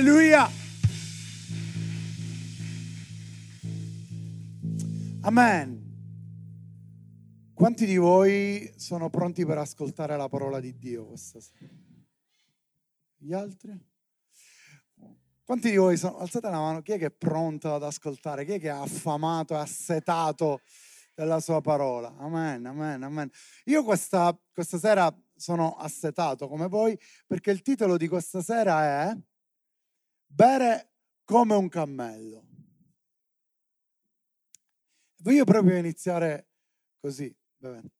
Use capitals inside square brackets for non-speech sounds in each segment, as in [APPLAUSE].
Alleluia. Amen. Quanti di voi sono pronti per ascoltare la parola di Dio questa sera? Gli altri? Quanti di voi sono? Alzate la mano, chi è che è pronto ad ascoltare? Chi è che è affamato, assetato della sua parola? Amen, amen, amen. Io questa, questa sera sono assetato come voi perché il titolo di questa sera è Bere come un cammello. Voglio proprio iniziare così, bevendo.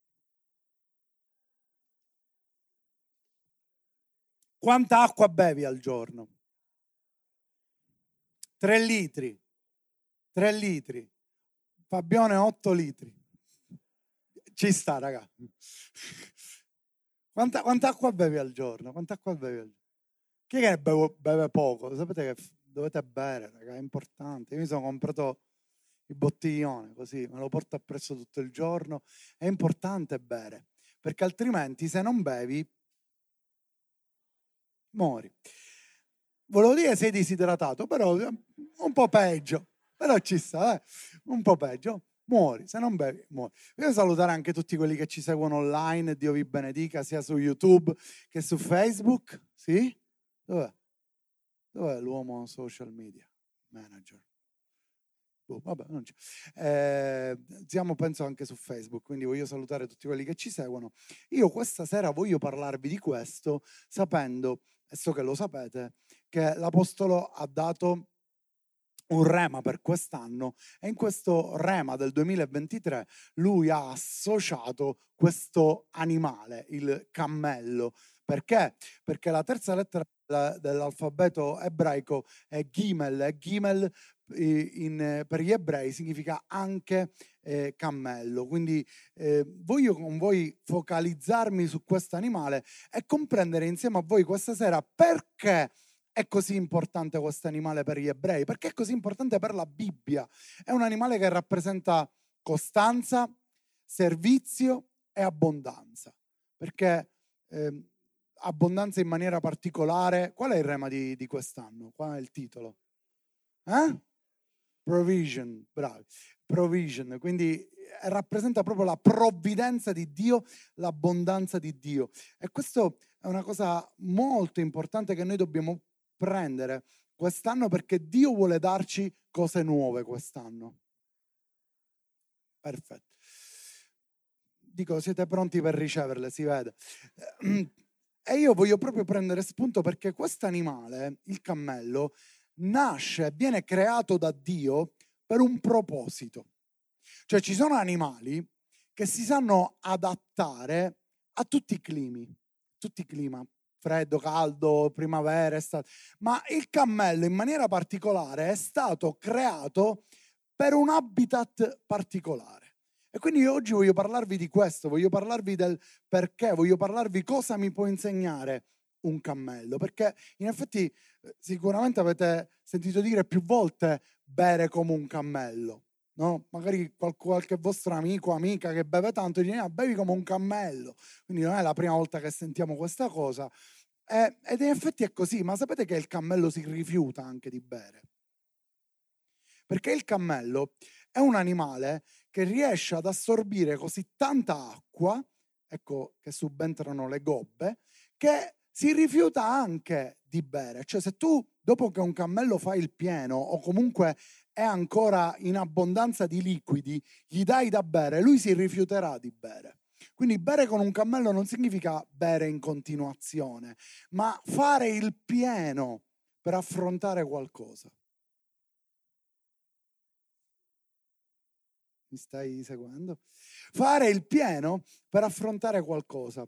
Quanta acqua bevi al giorno? Tre litri. Tre litri. Fabione otto litri. Ci sta, raga. [LAUGHS] Quanta, quanta acqua bevi al giorno? Quanta acqua bevi al giorno? Chi è che beve, beve poco? Sapete che dovete bere, raga, è importante. Io mi sono comprato il bottiglione così, me lo porto appresso tutto il giorno. È importante bere, perché altrimenti se non bevi muori. Volevo dire sei disidratato, però un po' peggio, però ci sta, eh? un po' peggio muori, se non bevi, muori. Voglio salutare anche tutti quelli che ci seguono online, Dio vi benedica, sia su YouTube che su Facebook. Sì? Dov'è? Dov'è l'uomo social media manager? Oh, vabbè, non c'è. Eh, siamo penso anche su Facebook, quindi voglio salutare tutti quelli che ci seguono. Io questa sera voglio parlarvi di questo sapendo, e so che lo sapete, che l'Apostolo ha dato un rema per quest'anno e in questo rema del 2023 lui ha associato questo animale, il cammello. Perché? Perché la terza lettera dell'alfabeto ebraico è Gimel e Gimel in, per gli ebrei significa anche eh, cammello. Quindi eh, voglio con voi focalizzarmi su questo animale e comprendere insieme a voi questa sera perché è così importante questo animale per gli ebrei? Perché è così importante per la Bibbia? È un animale che rappresenta costanza, servizio e abbondanza. Perché eh, abbondanza in maniera particolare, qual è il rema di, di quest'anno? Qual è il titolo? Eh? Provision, bravi. Provision, quindi eh, rappresenta proprio la provvidenza di Dio, l'abbondanza di Dio. E questo è una cosa molto importante che noi dobbiamo prendere quest'anno perché Dio vuole darci cose nuove quest'anno. Perfetto. Dico, siete pronti per riceverle, si vede. [CLEARS THROAT] E io voglio proprio prendere spunto perché questo animale, il cammello, nasce, viene creato da Dio per un proposito. Cioè ci sono animali che si sanno adattare a tutti i climi, tutti i clima, freddo, caldo, primavera, estate. Ma il cammello in maniera particolare è stato creato per un habitat particolare. E quindi oggi voglio parlarvi di questo, voglio parlarvi del perché, voglio parlarvi cosa mi può insegnare un cammello, perché in effetti eh, sicuramente avete sentito dire più volte bere come un cammello. No? Magari qualche vostro amico amica che beve tanto dice ah, bevi come un cammello, quindi non è la prima volta che sentiamo questa cosa. Eh, ed in effetti è così, ma sapete che il cammello si rifiuta anche di bere? Perché il cammello è un animale che riesce ad assorbire così tanta acqua, ecco che subentrano le gobbe, che si rifiuta anche di bere. Cioè se tu dopo che un cammello fa il pieno o comunque è ancora in abbondanza di liquidi, gli dai da bere, lui si rifiuterà di bere. Quindi bere con un cammello non significa bere in continuazione, ma fare il pieno per affrontare qualcosa. Mi stai seguendo? Fare il pieno per affrontare qualcosa.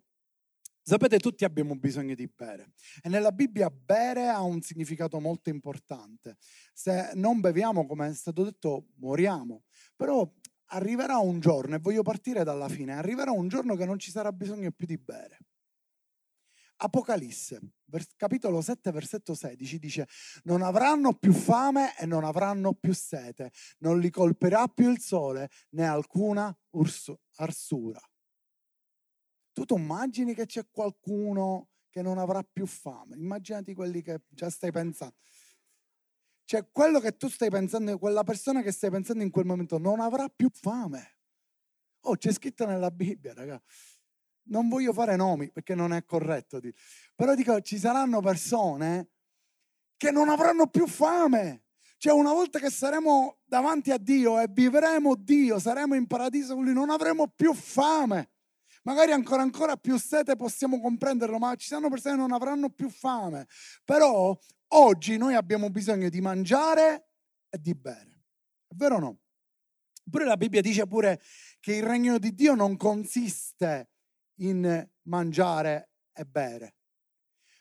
Sapete, tutti abbiamo bisogno di bere e nella Bibbia bere ha un significato molto importante. Se non beviamo, come è stato detto, moriamo. Però arriverà un giorno, e voglio partire dalla fine, arriverà un giorno che non ci sarà bisogno più di bere. Apocalisse, capitolo 7, versetto 16, dice, non avranno più fame e non avranno più sete, non li colpirà più il sole né alcuna ursu, arsura. Tu ti che c'è qualcuno che non avrà più fame? Immaginati quelli che già stai pensando. Cioè, quello che tu stai pensando, quella persona che stai pensando in quel momento non avrà più fame. Oh, c'è scritto nella Bibbia, raga. Non voglio fare nomi perché non è corretto. Però dico, ci saranno persone che non avranno più fame. Cioè, una volta che saremo davanti a Dio e vivremo Dio, saremo in paradiso con Lui, non avremo più fame. Magari ancora ancora più sete possiamo comprenderlo, ma ci saranno persone che non avranno più fame. Però oggi noi abbiamo bisogno di mangiare e di bere. È vero o no? Pure la Bibbia dice pure che il regno di Dio non consiste in mangiare e bere.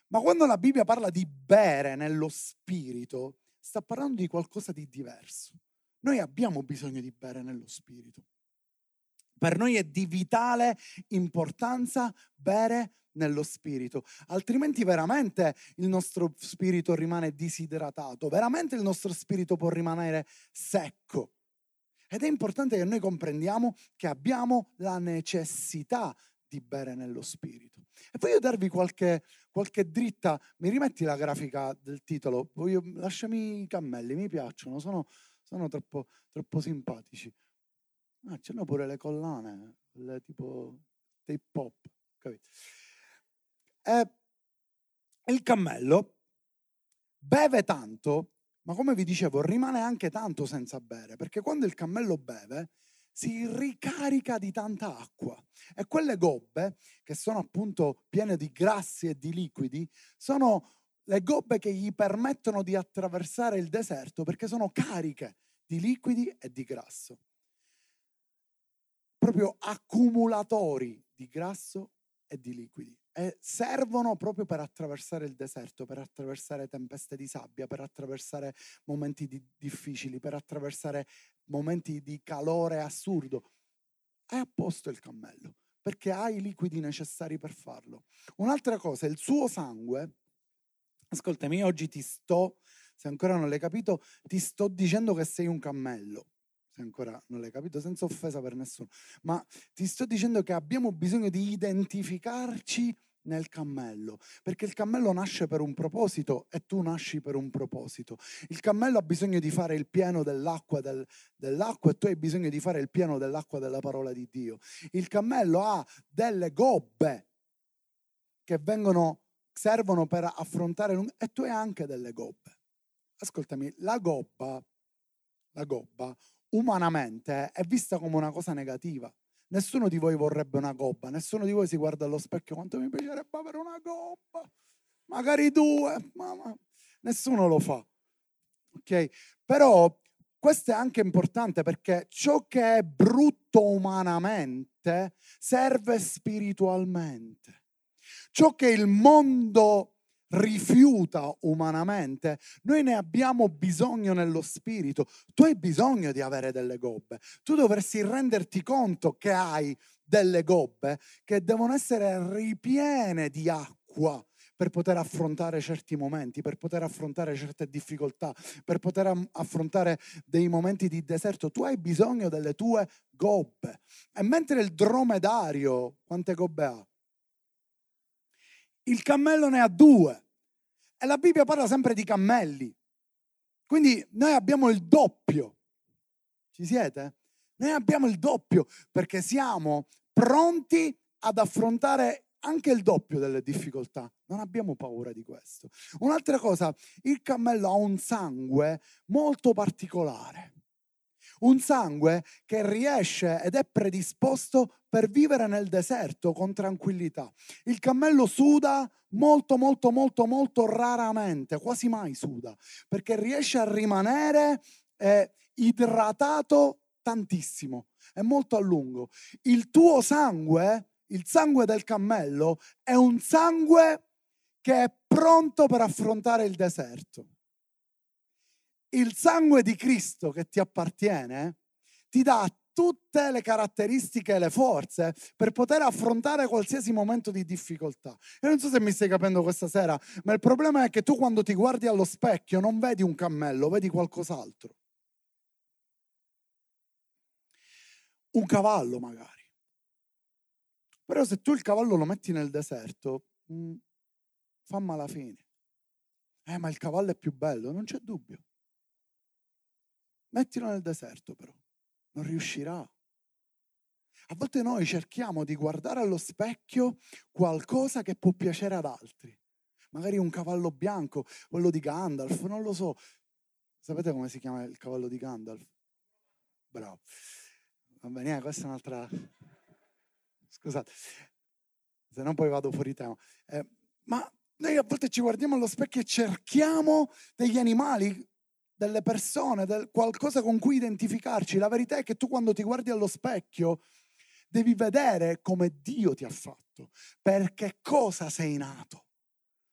Ma quando la Bibbia parla di bere nello spirito, sta parlando di qualcosa di diverso. Noi abbiamo bisogno di bere nello spirito. Per noi è di vitale importanza bere nello spirito, altrimenti veramente il nostro spirito rimane disidratato, veramente il nostro spirito può rimanere secco. Ed è importante che noi comprendiamo che abbiamo la necessità di bere nello spirito. E voglio darvi qualche, qualche dritta, mi rimetti la grafica del titolo, voglio, lasciami i cammelli, mi piacciono, sono, sono troppo, troppo simpatici. Ah, c'hanno pure le collane, le tipo tape pop, capito? E il cammello beve tanto, ma come vi dicevo, rimane anche tanto senza bere, perché quando il cammello beve si ricarica di tanta acqua e quelle gobbe, che sono appunto piene di grassi e di liquidi, sono le gobbe che gli permettono di attraversare il deserto perché sono cariche di liquidi e di grasso. Proprio accumulatori di grasso e di liquidi. E servono proprio per attraversare il deserto, per attraversare tempeste di sabbia, per attraversare momenti di, difficili, per attraversare momenti di calore assurdo. È a posto il cammello perché ha i liquidi necessari per farlo. Un'altra cosa, il suo sangue, ascoltami, oggi ti sto, se ancora non l'hai capito, ti sto dicendo che sei un cammello se ancora non l'hai capito, senza offesa per nessuno, ma ti sto dicendo che abbiamo bisogno di identificarci nel cammello, perché il cammello nasce per un proposito e tu nasci per un proposito. Il cammello ha bisogno di fare il pieno dell'acqua, del, dell'acqua e tu hai bisogno di fare il pieno dell'acqua della parola di Dio. Il cammello ha delle gobbe che vengono, servono per affrontare e tu hai anche delle gobbe. Ascoltami, la gobba, la gobba umanamente è vista come una cosa negativa. Nessuno di voi vorrebbe una gobba, nessuno di voi si guarda allo specchio quanto mi piacerebbe avere una gobba, magari due, ma nessuno lo fa. Ok? Però questo è anche importante perché ciò che è brutto umanamente serve spiritualmente. Ciò che il mondo rifiuta umanamente, noi ne abbiamo bisogno nello spirito. Tu hai bisogno di avere delle gobbe. Tu dovresti renderti conto che hai delle gobbe che devono essere ripiene di acqua per poter affrontare certi momenti, per poter affrontare certe difficoltà, per poter affrontare dei momenti di deserto. Tu hai bisogno delle tue gobbe. E mentre il dromedario, quante gobbe ha? Il cammello ne ha due. E la Bibbia parla sempre di cammelli. Quindi noi abbiamo il doppio. Ci siete? Noi abbiamo il doppio perché siamo pronti ad affrontare anche il doppio delle difficoltà. Non abbiamo paura di questo. Un'altra cosa, il cammello ha un sangue molto particolare un sangue che riesce ed è predisposto per vivere nel deserto con tranquillità. Il cammello suda molto, molto, molto, molto raramente, quasi mai suda, perché riesce a rimanere eh, idratato tantissimo, è molto a lungo. Il tuo sangue, il sangue del cammello, è un sangue che è pronto per affrontare il deserto il sangue di Cristo che ti appartiene ti dà tutte le caratteristiche e le forze per poter affrontare qualsiasi momento di difficoltà. Io non so se mi stai capendo questa sera, ma il problema è che tu quando ti guardi allo specchio non vedi un cammello, vedi qualcos'altro. Un cavallo magari. Però se tu il cavallo lo metti nel deserto, mh, mm, fa malafine. Eh, ma il cavallo è più bello, non c'è dubbio. Mettilo nel deserto però, non riuscirà. A volte noi cerchiamo di guardare allo specchio qualcosa che può piacere ad altri. Magari un cavallo bianco, quello di Gandalf, non lo so. Sapete come si chiama il cavallo di Gandalf? Bravo. Va bene, eh, questa è un'altra... [LAUGHS] Scusate, se no poi vado fuori tema. Eh, ma noi a volte ci guardiamo allo specchio e cerchiamo degli animali delle persone, del qualcosa con cui identificarci. La verità è che tu quando ti guardi allo specchio devi vedere come Dio ti ha fatto, perché cosa sei nato.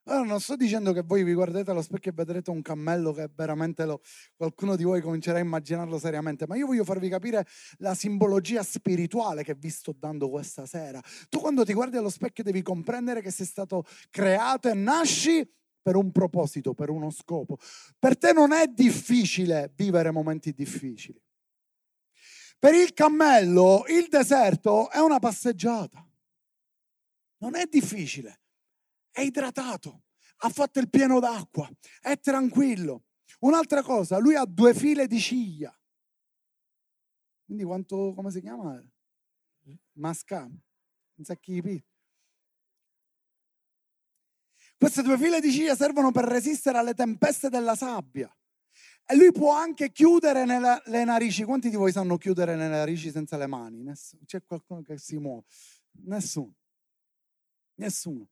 Allora non sto dicendo che voi vi guardate allo specchio e vedrete un cammello che veramente lo, qualcuno di voi comincerà a immaginarlo seriamente, ma io voglio farvi capire la simbologia spirituale che vi sto dando questa sera. Tu quando ti guardi allo specchio devi comprendere che sei stato creato e nasci per un proposito, per uno scopo. Per te non è difficile vivere momenti difficili. Per il cammello il deserto è una passeggiata. Non è difficile. È idratato, ha fatto il pieno d'acqua, è tranquillo. Un'altra cosa, lui ha due file di ciglia. Quindi quanto, come si chiama? Masca. Non sa chi queste due file di ciglia servono per resistere alle tempeste della sabbia. E lui può anche chiudere nella, le narici. Quanti di voi sanno chiudere le narici senza le mani? Nessuno. C'è qualcuno che si muove? Nessuno. Nessuno.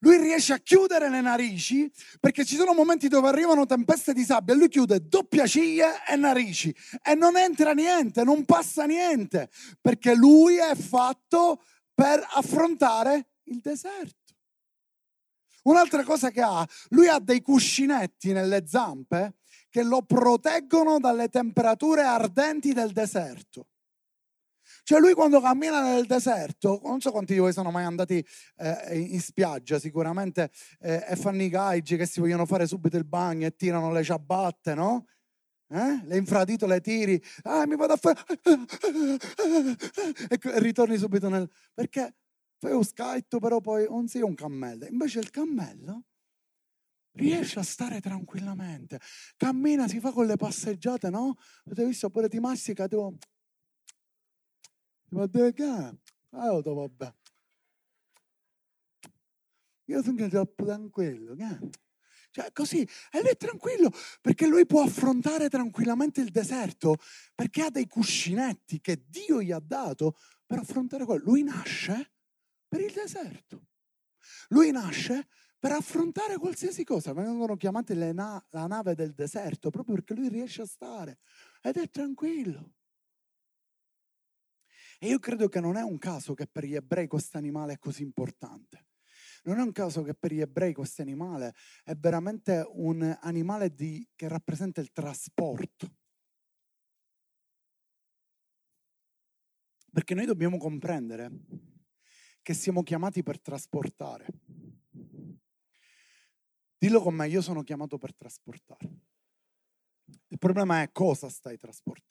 Lui riesce a chiudere le narici perché ci sono momenti dove arrivano tempeste di sabbia e lui chiude doppia ciglia e narici e non entra niente, non passa niente perché lui è fatto per affrontare il deserto. Un'altra cosa che ha, lui ha dei cuscinetti nelle zampe che lo proteggono dalle temperature ardenti del deserto. Cioè lui quando cammina nel deserto, non so quanti di voi sono mai andati eh, in spiaggia sicuramente eh, e fanno i gaigi che si vogliono fare subito il bagno e tirano le ciabatte, no? Eh? Le infradito le tiri, ah mi vado a fare... [LAUGHS] e ritorni subito nel... Perché fai un scatto, però poi non sei un cammello. Invece il cammello riesce a stare tranquillamente, cammina, si fa con le passeggiate, no? Avete visto pure ti massica, tipo... Ma dove che? Ah, vabbè. Io sono troppo tranquillo, che? Cioè, così, e lui è tranquillo perché lui può affrontare tranquillamente il deserto perché ha dei cuscinetti che Dio gli ha dato per affrontare quello. Lui nasce per il deserto. Lui nasce per affrontare qualsiasi cosa. Vengono chiamate na- la nave del deserto proprio perché lui riesce a stare ed è tranquillo. E io credo che non è un caso che per gli ebrei questo animale è così importante. Non è un caso che per gli ebrei questo animale è veramente un animale di, che rappresenta il trasporto. Perché noi dobbiamo comprendere che siamo chiamati per trasportare. Dillo con me, io sono chiamato per trasportare. Il problema è cosa stai trasportando.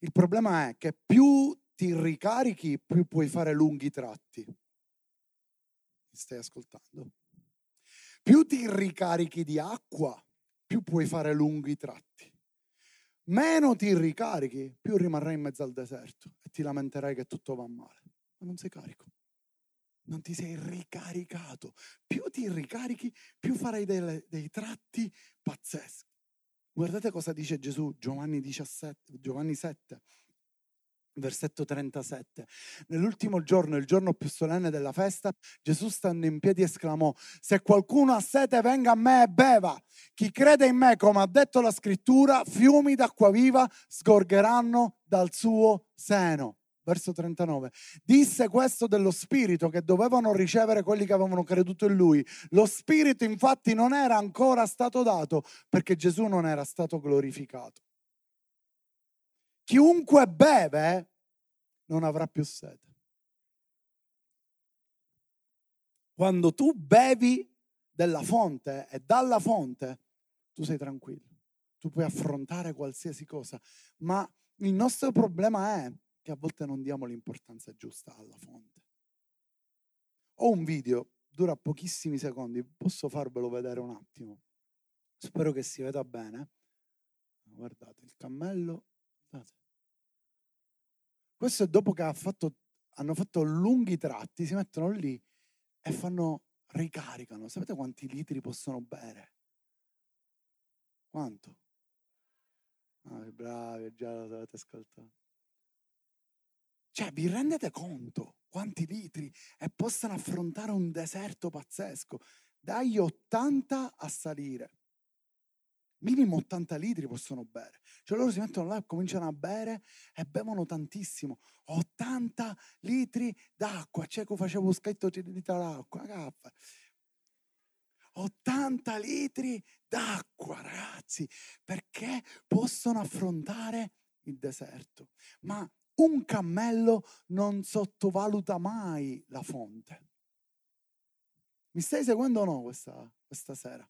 Il problema è che più ti ricarichi, più puoi fare lunghi tratti. Mi stai ascoltando? Più ti ricarichi di acqua, più puoi fare lunghi tratti. Meno ti ricarichi, più rimarrai in mezzo al deserto e ti lamenterai che tutto va male ma non sei carico. Non ti sei ricaricato. Più ti ricarichi, più farai delle, dei tratti pazzeschi. Guardate cosa dice Gesù, Giovanni, 17, Giovanni 7, versetto 37. Nell'ultimo giorno, il giorno più solenne della festa, Gesù stando in piedi esclamò, se qualcuno ha sete venga a me e beva. Chi crede in me, come ha detto la scrittura, fiumi d'acqua viva sgorgeranno dal suo seno verso 39, disse questo dello Spirito che dovevano ricevere quelli che avevano creduto in Lui. Lo Spirito infatti non era ancora stato dato perché Gesù non era stato glorificato. Chiunque beve non avrà più sete. Quando tu bevi della fonte e dalla fonte, tu sei tranquillo. Tu puoi affrontare qualsiasi cosa. Ma il nostro problema è che a volte non diamo l'importanza giusta alla fonte. Ho un video, dura pochissimi secondi, posso farvelo vedere un attimo? Spero che si veda bene. guardate, il cammello. Guardate. Questo è dopo che ha fatto, hanno fatto lunghi tratti, si mettono lì e fanno, ricaricano. Sapete quanti litri possono bere? Quanto? Ah, bravi, già lo avete ascoltato. Cioè, vi rendete conto quanti litri e possano affrontare un deserto pazzesco? Dagli 80 a salire. Minimo 80 litri possono bere. Cioè loro si mettono là e cominciano a bere e bevono tantissimo. 80 litri d'acqua. Cioè, che facevo un schetto di litri d'acqua. Caffa. 80 litri d'acqua, ragazzi, perché possono affrontare il deserto. Ma un cammello non sottovaluta mai la fonte. Mi stai seguendo o no questa, questa sera?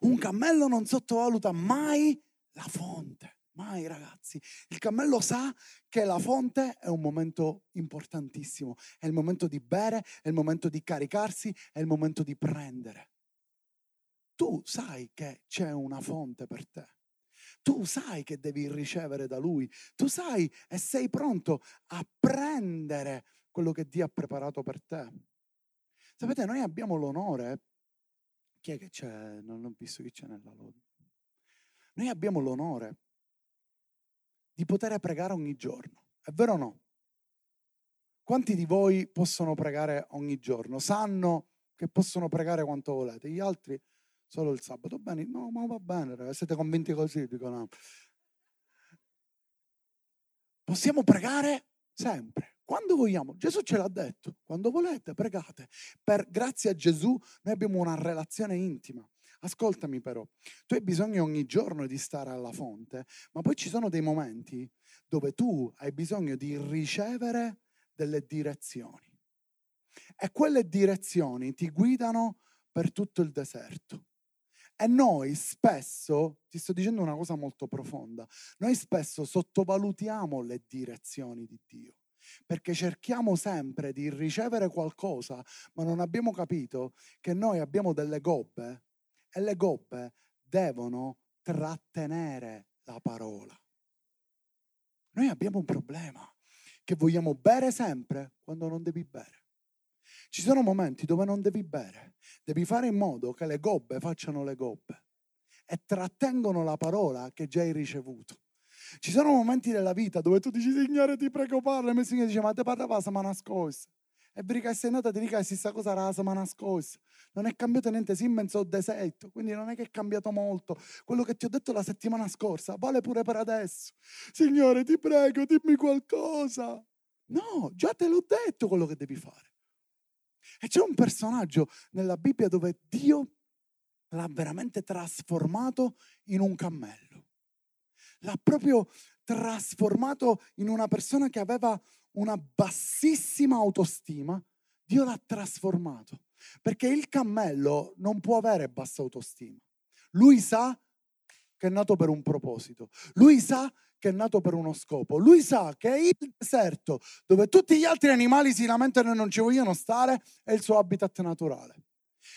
Un cammello non sottovaluta mai la fonte. Mai ragazzi, il cammello sa che la fonte è un momento importantissimo, è il momento di bere, è il momento di caricarsi, è il momento di prendere. Tu sai che c'è una fonte per te. Tu sai che devi ricevere da lui. Tu sai e sei pronto a prendere quello che Dio ha preparato per te. Sapete, noi abbiamo l'onore. Chi è che c'è? Non ho visto chi c'è nella lode. Noi abbiamo l'onore di poter pregare ogni giorno. È vero o no? Quanti di voi possono pregare ogni giorno? Sanno che possono pregare quanto volete, gli altri solo il sabato. Bene, no, ma va bene, ragazzi, siete convinti così? Dico no. Possiamo pregare sempre, quando vogliamo. Gesù ce l'ha detto, quando volete pregate. Per, grazie a Gesù noi abbiamo una relazione intima. Ascoltami però, tu hai bisogno ogni giorno di stare alla fonte, ma poi ci sono dei momenti dove tu hai bisogno di ricevere delle direzioni. E quelle direzioni ti guidano per tutto il deserto. E noi spesso, ti sto dicendo una cosa molto profonda, noi spesso sottovalutiamo le direzioni di Dio perché cerchiamo sempre di ricevere qualcosa, ma non abbiamo capito che noi abbiamo delle gobbe e le gobbe devono trattenere la parola. Noi abbiamo un problema, che vogliamo bere sempre quando non devi bere. Ci sono momenti dove non devi bere, devi fare in modo che le gobbe facciano le gobbe e trattengono la parola che già hai ricevuto. Ci sono momenti della vita dove tu dici, Signore, ti prego, parla, e il Signore dice, ma te parlava la settimana scorsa. E perché sei andata ti dica la stessa cosa la settimana scorsa. Non è cambiato niente, sì, mezzo al deserto, quindi non è che è cambiato molto. Quello che ti ho detto la settimana scorsa vale pure per adesso. Signore, ti prego, dimmi qualcosa. No, già te l'ho detto quello che devi fare. E c'è un personaggio nella Bibbia dove Dio l'ha veramente trasformato in un cammello. L'ha proprio trasformato in una persona che aveva una bassissima autostima, Dio l'ha trasformato. Perché il cammello non può avere bassa autostima. Lui sa che è nato per un proposito. Lui sa che è nato per uno scopo. Lui sa che il deserto, dove tutti gli altri animali si lamentano e non ci vogliono stare, è il suo habitat naturale.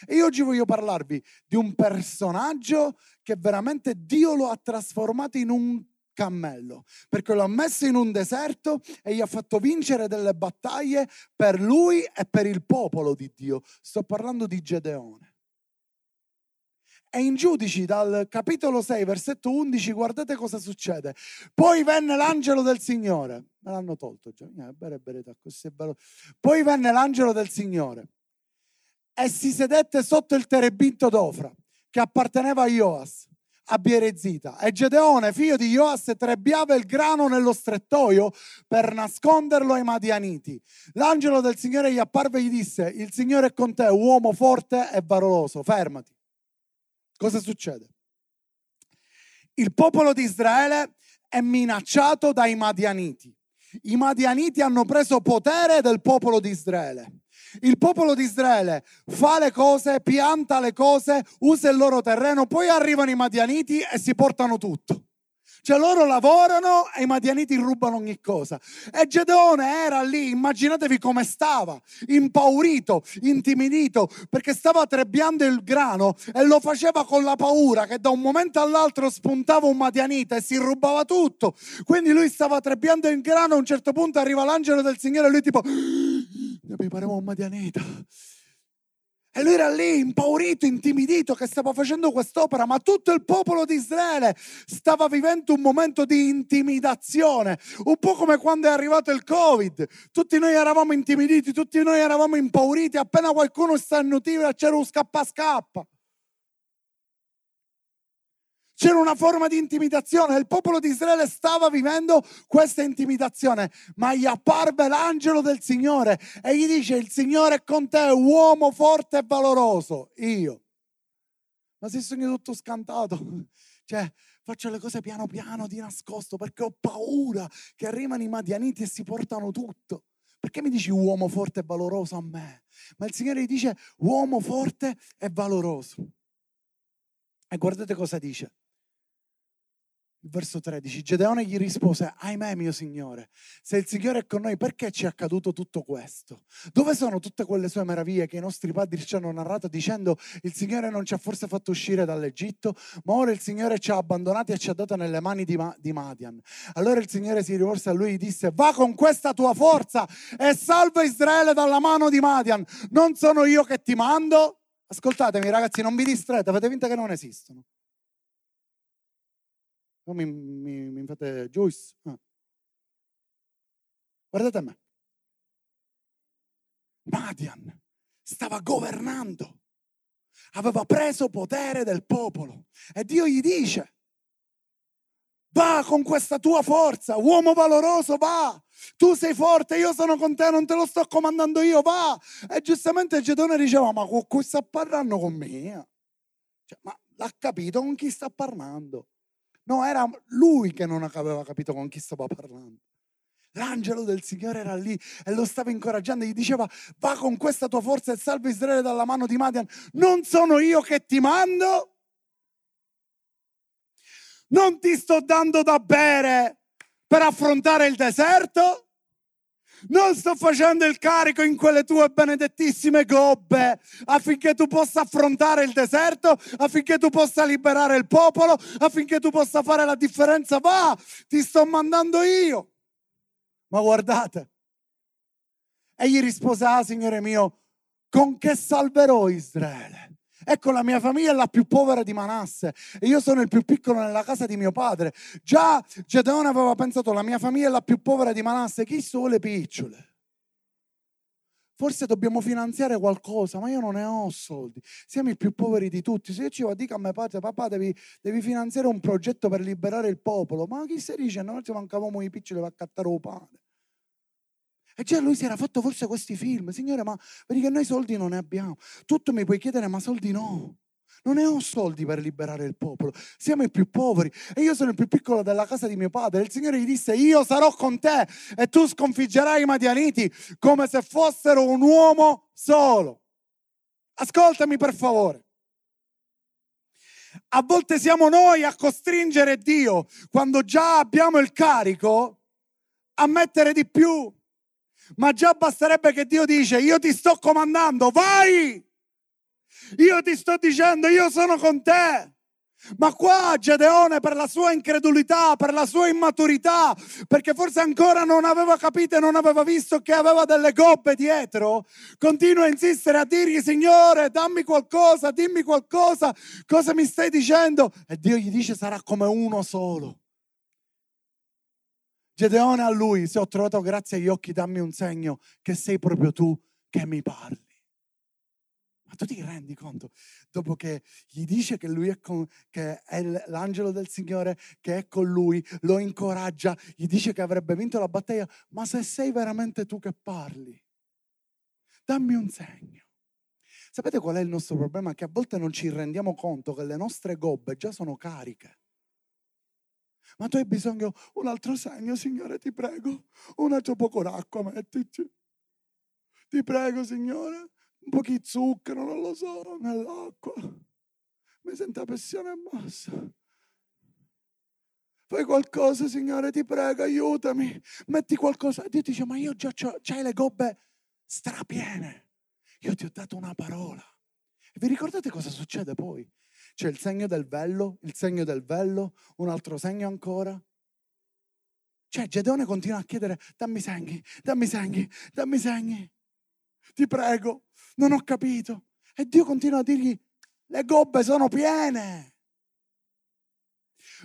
E io oggi voglio parlarvi di un personaggio che veramente Dio lo ha trasformato in un cammello, perché lo ha messo in un deserto e gli ha fatto vincere delle battaglie per lui e per il popolo di Dio. Sto parlando di Gedeone. E in Giudici, dal capitolo 6, versetto 11, guardate cosa succede. Poi venne l'angelo del Signore. Me l'hanno tolto già. Poi venne l'angelo del Signore e si sedette sotto il terebinto d'Ofra, che apparteneva a Joas a Bierezita e Gedeone, figlio di Joas, trebbiava il grano nello strettoio per nasconderlo ai Madianiti. L'angelo del Signore gli apparve e gli disse, il Signore è con te, uomo forte e valoroso, fermati. Cosa succede? Il popolo di Israele è minacciato dai Madianiti. I Madianiti hanno preso potere del popolo di Israele. Il popolo di Israele fa le cose, pianta le cose, usa il loro terreno, poi arrivano i Madianiti e si portano tutto. Cioè loro lavorano e i madianiti rubano ogni cosa. E Gedeone era lì, immaginatevi come stava, impaurito, intimidito, perché stava trebbiando il grano e lo faceva con la paura che da un momento all'altro spuntava un madianita e si rubava tutto. Quindi lui stava trebbiando il grano, a un certo punto arriva l'angelo del Signore e lui tipo, ne prepareremo un madianita e lui era lì impaurito, intimidito che stava facendo quest'opera, ma tutto il popolo di Israele stava vivendo un momento di intimidazione, un po' come quando è arrivato il Covid. Tutti noi eravamo intimiditi, tutti noi eravamo impauriti, appena qualcuno sta starnutiva c'era un scappa scappa. C'era una forma di intimidazione, il popolo di Israele stava vivendo questa intimidazione, ma gli apparve l'angelo del Signore e gli dice il Signore è con te, uomo forte e valoroso, io. Ma si sogno tutto scantato, cioè faccio le cose piano piano di nascosto perché ho paura che arrivano i madianiti e si portano tutto. Perché mi dici uomo forte e valoroso a me? Ma il Signore gli dice uomo forte e valoroso. E guardate cosa dice verso 13, Gedeone gli rispose, ahimè mio Signore, se il Signore è con noi, perché ci è accaduto tutto questo? Dove sono tutte quelle sue meraviglie che i nostri padri ci hanno narrato dicendo, il Signore non ci ha forse fatto uscire dall'Egitto, ma ora il Signore ci ha abbandonati e ci ha dato nelle mani di, Ma- di Madian. Allora il Signore si rivolse a lui e disse, va con questa tua forza e salva Israele dalla mano di Madian. Non sono io che ti mando? Ascoltatemi ragazzi, non vi distraete, avete vinto che non esistono. No, mi, mi, mi fate Joyce. Ah. Guardate a me. Madian stava governando, aveva preso potere del popolo e Dio gli dice, va con questa tua forza, uomo valoroso, va, tu sei forte, io sono con te, non te lo sto comandando io, va. E giustamente Gedone diceva, ma con cui sta parlando con me? Cioè, ma l'ha capito con chi sta parlando? No, era lui che non aveva capito con chi stava parlando. L'angelo del Signore era lì e lo stava incoraggiando gli diceva va con questa tua forza e salva Israele dalla mano di Madian. Non sono io che ti mando? Non ti sto dando da bere per affrontare il deserto? Non sto facendo il carico in quelle tue benedettissime gobbe affinché tu possa affrontare il deserto, affinché tu possa liberare il popolo, affinché tu possa fare la differenza. Va, ti sto mandando io. Ma guardate. Egli rispose, ah Signore mio, con che salverò Israele? Ecco, la mia famiglia è la più povera di Manasse e io sono il più piccolo nella casa di mio padre. Già Gedeone aveva pensato, la mia famiglia è la più povera di Manasse, chi sono le picciole? Forse dobbiamo finanziare qualcosa, ma io non ne ho soldi. Siamo i più poveri di tutti. Se io ci dico a mio padre, papà, devi, devi, finanziare un progetto per liberare il popolo, ma chi si dice? Noi ci mancavamo i piccoli per accattare il pane. E già lui si era fatto forse questi film. Signore, ma vedi che noi soldi non ne abbiamo. Tutto mi puoi chiedere, ma soldi no. Non ne ho soldi per liberare il popolo. Siamo i più poveri. E io sono il più piccolo della casa di mio padre. Il Signore gli disse, io sarò con te e tu sconfiggerai i Madianiti come se fossero un uomo solo. Ascoltami per favore. A volte siamo noi a costringere Dio, quando già abbiamo il carico, a mettere di più ma già basterebbe che Dio dice, io ti sto comandando, vai! Io ti sto dicendo, io sono con te. Ma qua Gedeone per la sua incredulità, per la sua immaturità, perché forse ancora non aveva capito e non aveva visto che aveva delle gobbe dietro, continua a insistere a dirgli Signore dammi qualcosa, dimmi qualcosa, cosa mi stai dicendo? E Dio gli dice sarà come uno solo. Gedeone a lui, se ho trovato grazie agli occhi, dammi un segno che sei proprio tu che mi parli. Ma tu ti rendi conto? Dopo che gli dice che lui è, con, che è l'angelo del Signore, che è con lui, lo incoraggia, gli dice che avrebbe vinto la battaglia, ma se sei veramente tu che parli, dammi un segno. Sapete qual è il nostro problema? Che a volte non ci rendiamo conto che le nostre gobbe già sono cariche ma tu hai bisogno un altro segno, Signore, ti prego, un altro poco d'acqua mettici. Ti prego, Signore, un po' di zucchero, non lo so, nell'acqua. Mi sento la pressione bassa. Fai qualcosa, Signore, ti prego, aiutami. Metti qualcosa. Dio dice, ma io già c'hai le gobbe strapiene. Io ti ho dato una parola. E vi ricordate cosa succede poi? C'è il segno del vello, il segno del vello, un altro segno ancora. Cioè, Gedeone continua a chiedere, dammi segni, dammi segni, dammi segni. Ti prego, non ho capito. E Dio continua a dirgli, le gobbe sono piene.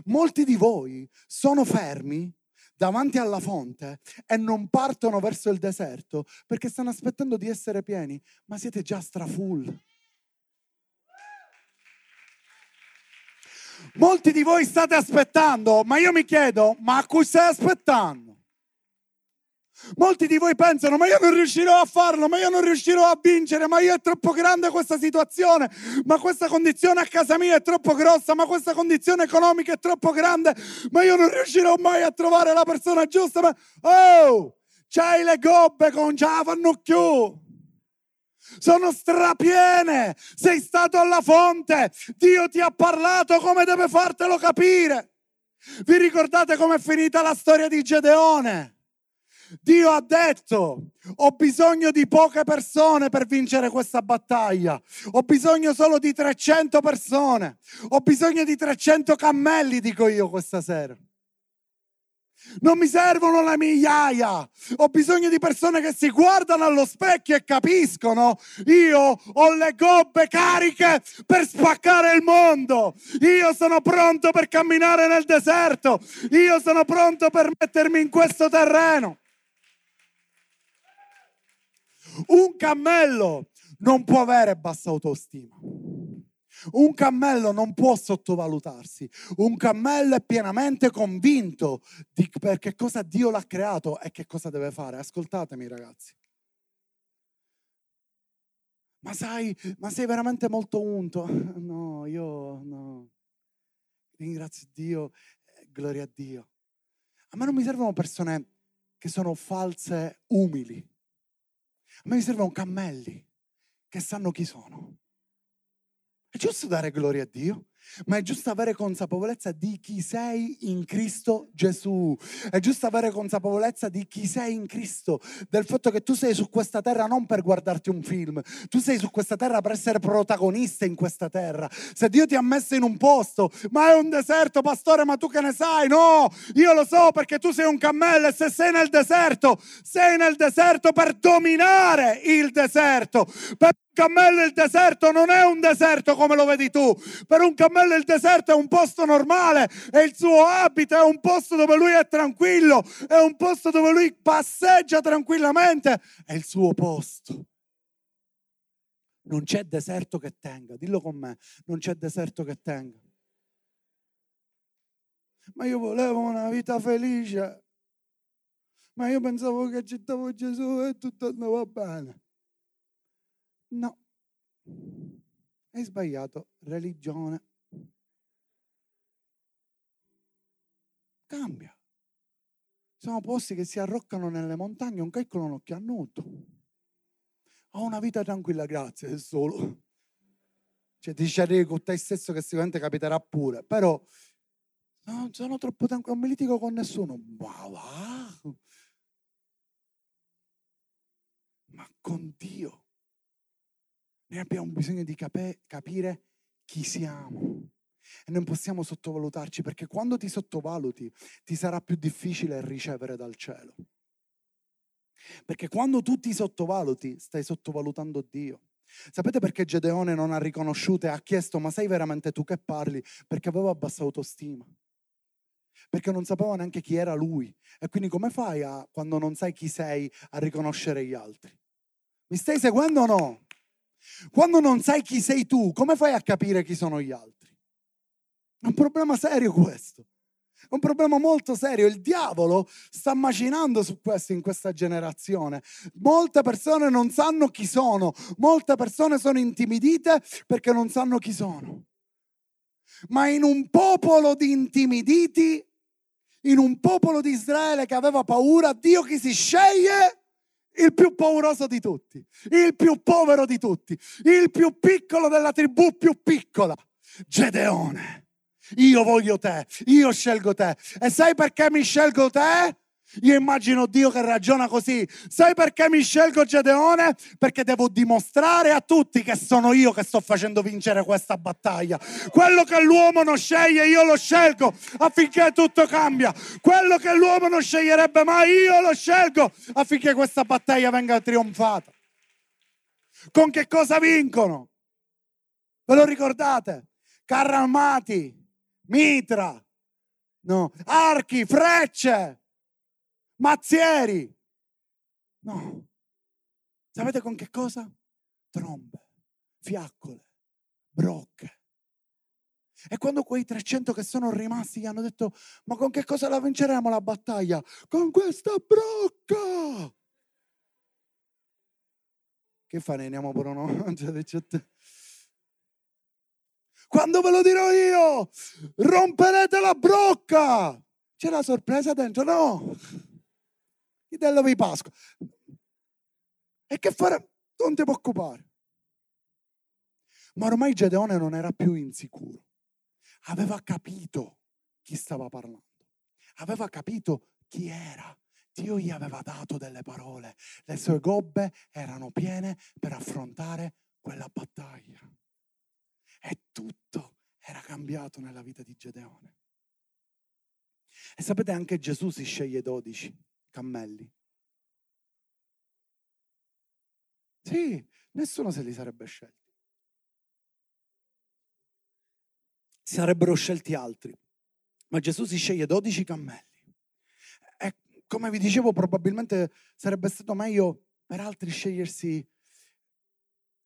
Molti di voi sono fermi davanti alla fonte e non partono verso il deserto perché stanno aspettando di essere pieni, ma siete già strafull. Molti di voi state aspettando, ma io mi chiedo, ma a cui stai aspettando? Molti di voi pensano, ma io non riuscirò a farlo, ma io non riuscirò a vincere, ma io è troppo grande questa situazione, ma questa condizione a casa mia è troppo grossa, ma questa condizione economica è troppo grande, ma io non riuscirò mai a trovare la persona giusta. Ma... Oh, c'hai le gobbe con già fanno più. Sono strapiene, sei stato alla fonte, Dio ti ha parlato come deve fartelo capire. Vi ricordate com'è finita la storia di Gedeone? Dio ha detto, ho bisogno di poche persone per vincere questa battaglia, ho bisogno solo di 300 persone, ho bisogno di 300 cammelli, dico io questa sera. Non mi servono le migliaia, ho bisogno di persone che si guardano allo specchio e capiscono, io ho le gobbe cariche per spaccare il mondo, io sono pronto per camminare nel deserto, io sono pronto per mettermi in questo terreno. Un cammello non può avere bassa autostima. Un cammello non può sottovalutarsi. Un cammello è pienamente convinto di perché cosa Dio l'ha creato e che cosa deve fare. Ascoltatemi ragazzi. Ma sai, ma sei veramente molto unto? [LAUGHS] No, io no. Ringrazio Dio, gloria a Dio. A me non mi servono persone che sono false, umili. A me mi servono cammelli che sanno chi sono. È giusto dare gloria a Dio? ma è giusto avere consapevolezza di chi sei in Cristo Gesù. È giusto avere consapevolezza di chi sei in Cristo, del fatto che tu sei su questa terra non per guardarti un film, tu sei su questa terra per essere protagonista in questa terra. Se Dio ti ha messo in un posto, ma è un deserto, pastore, ma tu che ne sai? No, io lo so perché tu sei un cammello e se sei nel deserto, sei nel deserto per dominare il deserto, per cammello il deserto non è un deserto come lo vedi tu. Per un cammello il deserto è un posto normale e il suo abito è un posto dove lui è tranquillo, è un posto dove lui passeggia tranquillamente, è il suo posto. Non c'è deserto che tenga, dillo con me, non c'è deserto che tenga. Ma io volevo una vita felice, ma io pensavo che accettavo Gesù e tutto andava bene. No, hai sbagliato religione. Cambia. Sono posti che si arroccano nelle montagne, un calcolo a nudo. Ho una vita tranquilla, grazie, è solo. Cioè, ti scegliere con te stesso che sicuramente capiterà pure, però no, sono troppo tranquillo, non mi litigo con nessuno. Ma va. Ma con Dio noi abbiamo bisogno di cap- capire chi siamo. E non possiamo sottovalutarci perché quando ti sottovaluti ti sarà più difficile ricevere dal cielo. Perché quando tu ti sottovaluti stai sottovalutando Dio. Sapete perché Gedeone non ha riconosciuto e ha chiesto ma sei veramente tu che parli? Perché aveva bassa autostima. Perché non sapeva neanche chi era lui. E quindi come fai a, quando non sai chi sei a riconoscere gli altri? Mi stai seguendo o no? Quando non sai chi sei tu, come fai a capire chi sono gli altri? È un problema serio questo. È un problema molto serio. Il diavolo sta macinando su questo in questa generazione. Molte persone non sanno chi sono, molte persone sono intimidite perché non sanno chi sono. Ma in un popolo di intimiditi, in un popolo di Israele che aveva paura, Dio chi si sceglie il più pauroso di tutti, il più povero di tutti, il più piccolo della tribù più piccola, Gedeone. Io voglio te, io scelgo te. E sai perché mi scelgo te? Io immagino Dio che ragiona così. Sai perché mi scelgo Gedeone? Perché devo dimostrare a tutti che sono io che sto facendo vincere questa battaglia. Quello che l'uomo non sceglie, io lo scelgo affinché tutto cambia. Quello che l'uomo non sceglierebbe mai, io lo scelgo affinché questa battaglia venga trionfata. Con che cosa vincono? Ve lo ricordate? Carri armati, mitra, no, archi, frecce mazzieri. No. Sapete con che cosa? Trombe, fiaccole, brocche. E quando quei 300 che sono rimasti gli hanno detto, ma con che cosa la vinceremo la battaglia? Con questa brocca! Che fa, ne andiamo pure no? [LAUGHS] Quando ve lo dirò io, romperete la brocca! C'è la sorpresa dentro? No! Vitello di Pasqua. E che fare? Non ti preoccupare. Ma ormai Gedeone non era più insicuro. Aveva capito chi stava parlando. Aveva capito chi era. Dio gli aveva dato delle parole. Le sue gobbe erano piene per affrontare quella battaglia. E tutto era cambiato nella vita di Gedeone. E sapete, anche Gesù si sceglie dodici cammelli. Sì, nessuno se li sarebbe scelti. Si sarebbero scelti altri, ma Gesù si sceglie 12 cammelli. E come vi dicevo, probabilmente sarebbe stato meglio per altri scegliersi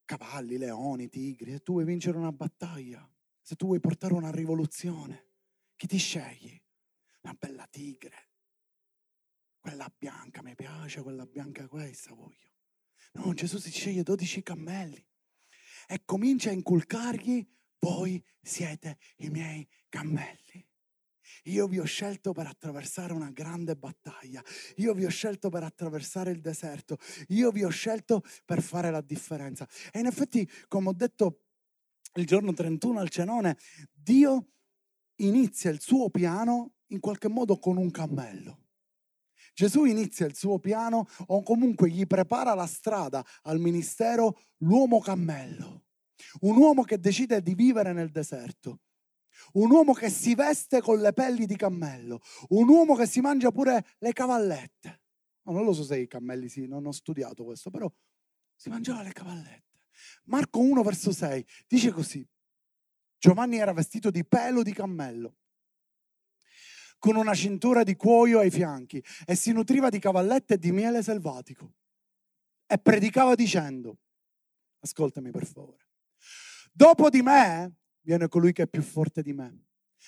cavalli, leoni, tigri. Se tu vuoi vincere una battaglia, se tu vuoi portare una rivoluzione, chi ti scegli? Una bella tigre, quella bianca mi piace, quella bianca questa voglio. No, Gesù si sceglie 12 cammelli e comincia a inculcargli, voi siete i miei cammelli. Io vi ho scelto per attraversare una grande battaglia. Io vi ho scelto per attraversare il deserto. Io vi ho scelto per fare la differenza. E in effetti, come ho detto il giorno 31 al cenone, Dio inizia il suo piano in qualche modo con un cammello. Gesù inizia il suo piano o comunque gli prepara la strada al ministero l'uomo cammello, un uomo che decide di vivere nel deserto, un uomo che si veste con le pelli di cammello, un uomo che si mangia pure le cavallette. No, non lo so se i cammelli sì, non ho studiato questo, però si mangiava le cavallette. Marco 1 verso 6 dice così, Giovanni era vestito di pelo di cammello con una cintura di cuoio ai fianchi e si nutriva di cavallette e di miele selvatico. E predicava dicendo, ascoltami per favore, dopo di me viene colui che è più forte di me,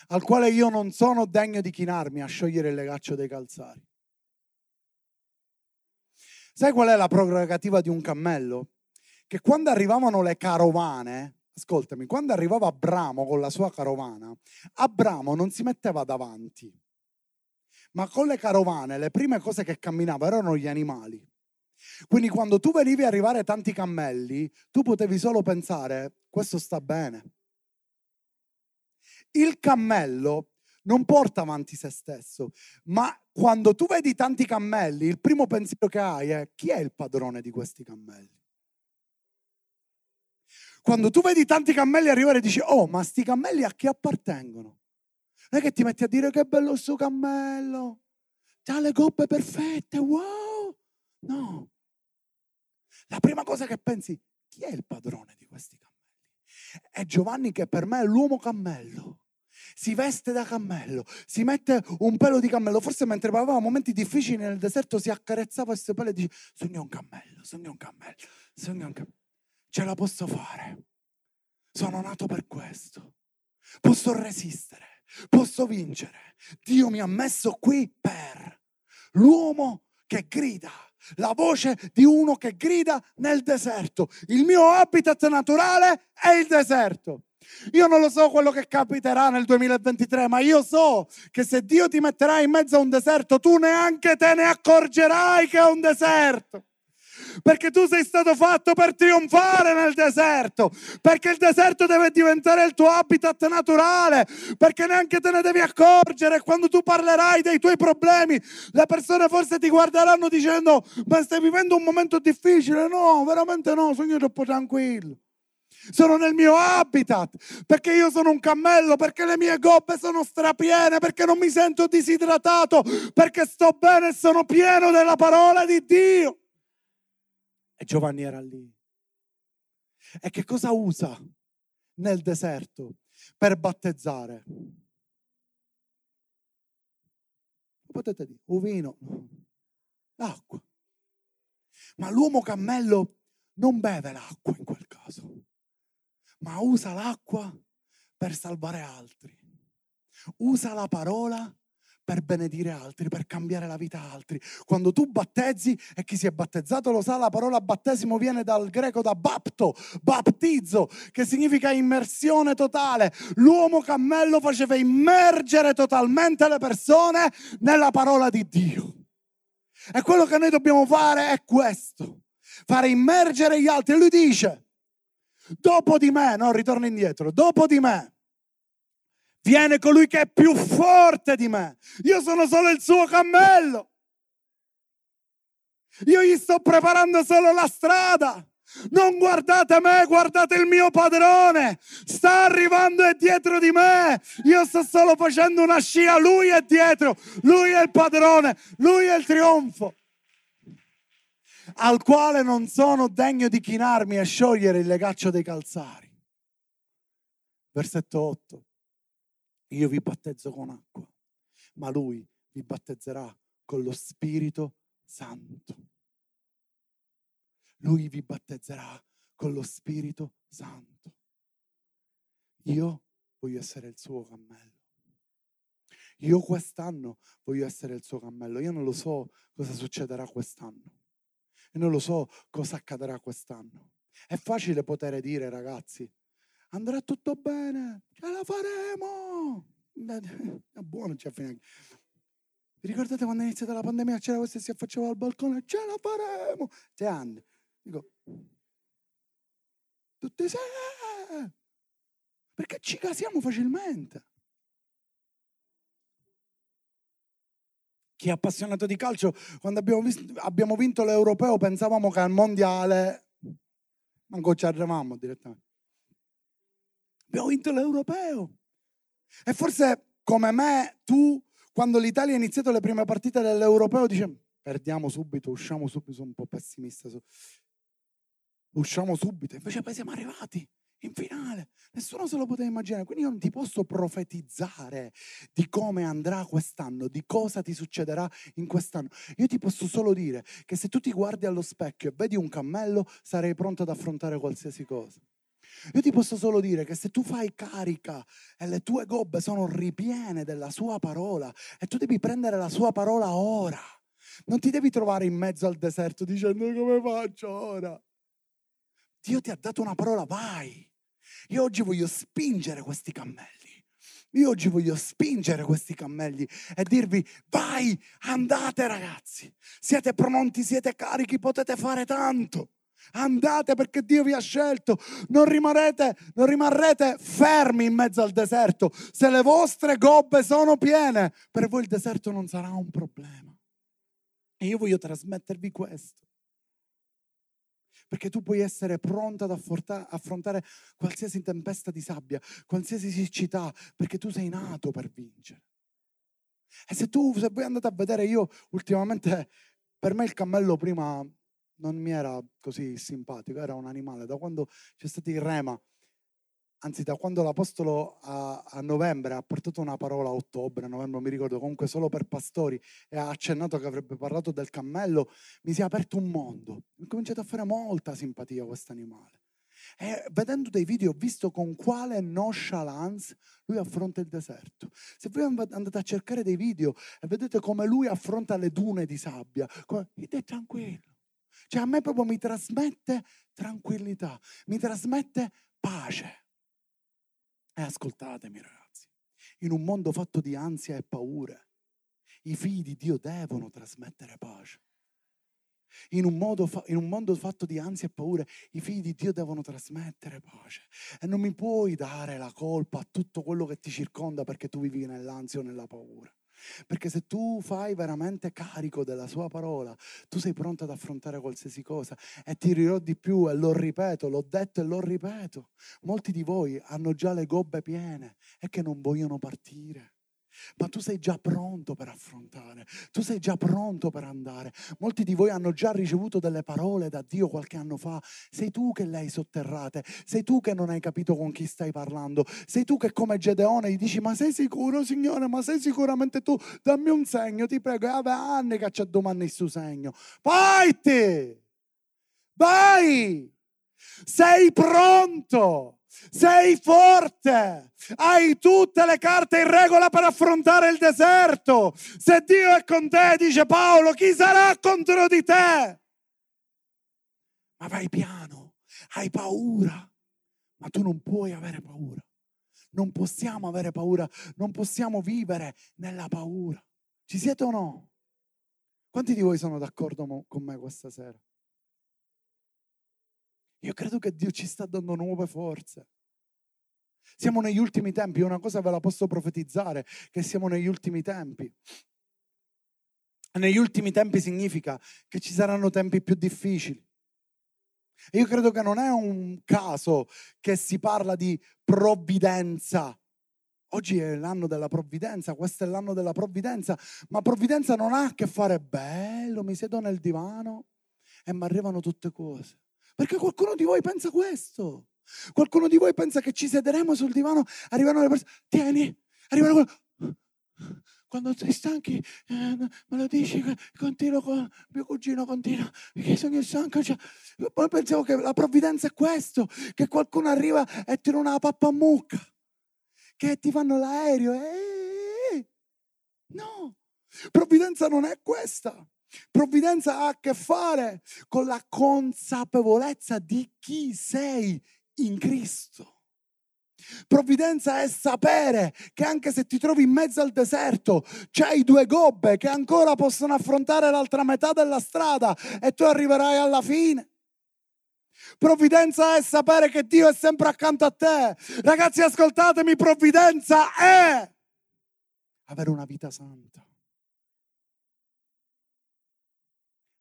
al quale io non sono degno di chinarmi a sciogliere il legaccio dei calzari. Sai qual è la prerogativa di un cammello? Che quando arrivavano le carovane, ascoltami, quando arrivava Abramo con la sua carovana, Abramo non si metteva davanti, ma con le carovane le prime cose che camminavano erano gli animali. Quindi quando tu venivi arrivare tanti cammelli, tu potevi solo pensare, questo sta bene. Il cammello non porta avanti se stesso, ma quando tu vedi tanti cammelli, il primo pensiero che hai è chi è il padrone di questi cammelli? Quando tu vedi tanti cammelli arrivare dici, oh, ma sti cammelli a chi appartengono? Non è che ti metti a dire che bello sto cammello, ha le coppe perfette, wow! No. La prima cosa che pensi, chi è il padrone di questi cammelli? È Giovanni che per me è l'uomo cammello. Si veste da cammello, si mette un pelo di cammello. Forse mentre aveva momenti difficili nel deserto si accarezzava questo pelo e dice, sogno un cammello, sogno un cammello, sogno un cammello ce la posso fare. Sono nato per questo. Posso resistere, posso vincere. Dio mi ha messo qui per l'uomo che grida, la voce di uno che grida nel deserto. Il mio habitat naturale è il deserto. Io non lo so quello che capiterà nel 2023, ma io so che se Dio ti metterà in mezzo a un deserto, tu neanche te ne accorgerai che è un deserto perché tu sei stato fatto per trionfare nel deserto, perché il deserto deve diventare il tuo habitat naturale, perché neanche te ne devi accorgere. Quando tu parlerai dei tuoi problemi, le persone forse ti guarderanno dicendo, ma stai vivendo un momento difficile? No, veramente no, sono io troppo tranquillo sono nel mio habitat, perché io sono un cammello, perché le mie gobbe sono strapiene, perché non mi sento disidratato, perché sto bene e sono pieno della parola di Dio. E Giovanni era lì. E che cosa usa nel deserto per battezzare? Potete dire, un vino, l'acqua. Ma l'uomo cammello non beve l'acqua in quel caso ma usa l'acqua per salvare altri. Usa la parola per benedire altri, per cambiare la vita a altri. Quando tu battezzi, e chi si è battezzato lo sa, la parola battesimo viene dal greco da bapto, battizzo, che significa immersione totale. L'uomo cammello faceva immergere totalmente le persone nella parola di Dio. E quello che noi dobbiamo fare è questo, fare immergere gli altri. E lui dice, Dopo di me, no, ritorno indietro, dopo di me viene colui che è più forte di me. Io sono solo il suo cammello. Io gli sto preparando solo la strada. Non guardate me, guardate il mio padrone. Sta arrivando e dietro di me. Io sto solo facendo una scia. Lui è dietro. Lui è il padrone. Lui è il trionfo al quale non sono degno di chinarmi e sciogliere il legaccio dei calzari. Versetto 8. Io vi battezzo con acqua, ma lui vi battezzerà con lo Spirito Santo. Lui vi battezzerà con lo Spirito Santo. Io voglio essere il suo cammello. Io quest'anno voglio essere il suo cammello. Io non lo so cosa succederà quest'anno e non lo so cosa accadrà quest'anno. È facile poter dire, ragazzi, andrà tutto bene, ce la faremo. È [LAUGHS] buono, c'è fine. Vi ricordate quando è iniziata la pandemia c'era questo che si affacciava al balcone? Ce la faremo! Sei anni. Dico, tutti sì! Perché ci casiamo facilmente. chi è appassionato di calcio, quando abbiamo, visto, abbiamo vinto l'europeo pensavamo che al mondiale, manco ci arrivavamo direttamente. Abbiamo vinto l'europeo. E forse come me, tu, quando l'Italia ha iniziato le prime partite dell'europeo, dici perdiamo subito, usciamo subito, sono un po' pessimista. Usciamo subito, invece poi siamo arrivati in finale. Nessuno se lo poteva immaginare. Quindi io non ti posso profetizzare di come andrà quest'anno, di cosa ti succederà in quest'anno. Io ti posso solo dire che se tu ti guardi allo specchio e vedi un cammello, sarei pronto ad affrontare qualsiasi cosa. Io ti posso solo dire che se tu fai carica e le tue gobbe sono ripiene della sua parola e tu devi prendere la sua parola ora, non ti devi trovare in mezzo al deserto dicendo come faccio ora. Dio ti ha dato una parola, vai. Io oggi voglio spingere questi cammelli. Io oggi voglio spingere questi cammelli e dirvi, vai, andate ragazzi, siete pronti, siete carichi, potete fare tanto. Andate perché Dio vi ha scelto, non rimarrete, non rimarrete fermi in mezzo al deserto. Se le vostre gobbe sono piene, per voi il deserto non sarà un problema. E io voglio trasmettervi questo perché tu puoi essere pronto ad affrontare qualsiasi tempesta di sabbia, qualsiasi siccità, perché tu sei nato per vincere. E se tu, se voi andate a vedere, io ultimamente, per me il cammello prima non mi era così simpatico, era un animale. Da quando c'è stato il rema, anzi da quando l'Apostolo a, a, novembre ha portato una parola a ottobre, a novembre mi ricordo, comunque solo per pastori e ha accennato che avrebbe parlato del cammello, mi si è aperto un mondo. Mi ho cominciato a fare molta simpatia questo animale. E vedendo dei video ho visto con quale nonchalance lui affronta il deserto. Se voi andate a cercare dei video e vedete come lui affronta le dune di sabbia, come, è tranquillo. Cioè a me proprio mi trasmette tranquillità, mi trasmette pace. E ascoltatemi ragazzi, in un mondo fatto di ansia e paure, i figli di Dio devono trasmettere pace. In un, modo, in un, mondo fatto di ansia e paure, i figli di Dio devono trasmettere pace. E non mi puoi dare la colpa a tutto quello che ti circonda perché tu vivi nell'ansia o nella paura. Perché se tu fai veramente carico della sua parola, tu sei pronto ad affrontare qualsiasi cosa. E ti dirò di più, e lo ripeto, l'ho detto e lo ripeto. Molti di voi hanno già le gobbe piene e che non vogliono partire ma tu sei già pronto per affrontare, tu sei già pronto per andare. Molti di voi hanno già ricevuto delle parole da Dio qualche anno fa, sei tu che le hai sotterrate, sei tu che non hai capito con chi stai parlando, sei tu che come Gedeone gli dici ma sei sicuro Signore, ma sei sicuramente tu, dammi un segno, ti prego, e ave anni che c'è domani il suo segno. Vai! Vai! Sei pronto! sei forte, hai tutte le carte in regola per affrontare il deserto. Se Dio è con te, dice Paolo, chi sarà contro di te? Ma vai piano, hai paura, ma tu non puoi avere paura. Non possiamo avere paura, non possiamo vivere nella paura. Ci siete o no? Quanti di voi sono d'accordo con me questa sera? Io credo che Dio ci sta dando nuove forze. Siamo negli ultimi tempi, una cosa ve la posso profetizzare, che siamo negli ultimi tempi. Negli ultimi tempi significa che ci saranno tempi più difficili. E io credo che non è un caso che si parla di provvidenza. Oggi è l'anno della provvidenza, questo è l'anno della provvidenza, ma provvidenza non ha a che fare bello, mi siedo nel divano e mi arrivano tutte cose. Perché qualcuno di voi pensa questo. Qualcuno di voi pensa che ci siederemo sul divano, arrivano le persone, tieni, arrivano quello. Quando sei stanchi, eh, me lo dici, continuo con mio cugino, continua, perché sono stanco. Cioè, poi pensavo che la provvidenza è questo, che qualcuno arriva e tira una pappa a mucca, che ti fanno l'aereo. Eh, no, provvidenza non è questa. Provvidenza ha a che fare con la consapevolezza di chi sei in Cristo. Provvidenza è sapere che anche se ti trovi in mezzo al deserto, c'hai due gobbe che ancora possono affrontare l'altra metà della strada e tu arriverai alla fine. Provvidenza è sapere che Dio è sempre accanto a te. Ragazzi, ascoltatemi, provvidenza è avere una vita santa.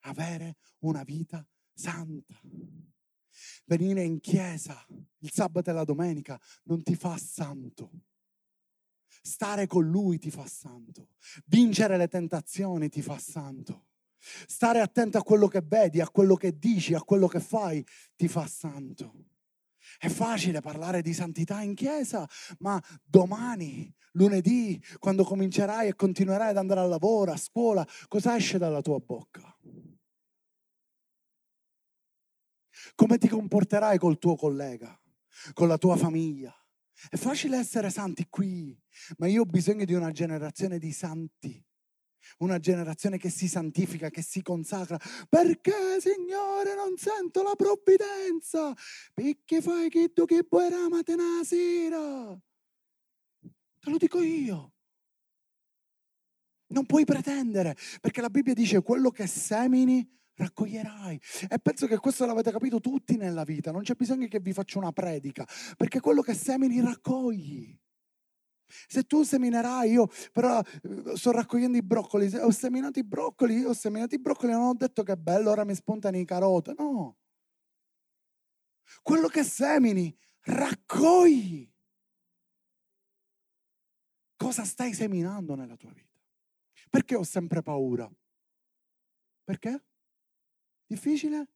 Avere una vita santa. Venire in chiesa il sabato e la domenica non ti fa santo. Stare con lui ti fa santo. Vincere le tentazioni ti fa santo. Stare attento a quello che vedi, a quello che dici, a quello che fai ti fa santo. È facile parlare di santità in chiesa, ma domani, lunedì, quando comincerai e continuerai ad andare al lavoro, a scuola, cosa esce dalla tua bocca? Come ti comporterai col tuo collega, con la tua famiglia? È facile essere santi qui, ma io ho bisogno di una generazione di santi. Una generazione che si santifica, che si consacra. Perché, Signore, non sento la provvidenza? Perché fai che tu che vuoi ramatena sera? Te lo dico io. Non puoi pretendere, perché la Bibbia dice quello che semini raccoglierai. E penso che questo l'avete capito tutti nella vita, non c'è bisogno che vi faccia una predica, perché quello che semini raccogli. Se tu seminerai, io però eh, sto raccogliendo i broccoli, ho seminato i broccoli, ho seminato i broccoli, non ho detto che è bello, ora mi spuntano i carote, no. Quello che semini, raccogli. Cosa stai seminando nella tua vita? Perché ho sempre paura? Perché? Difficile?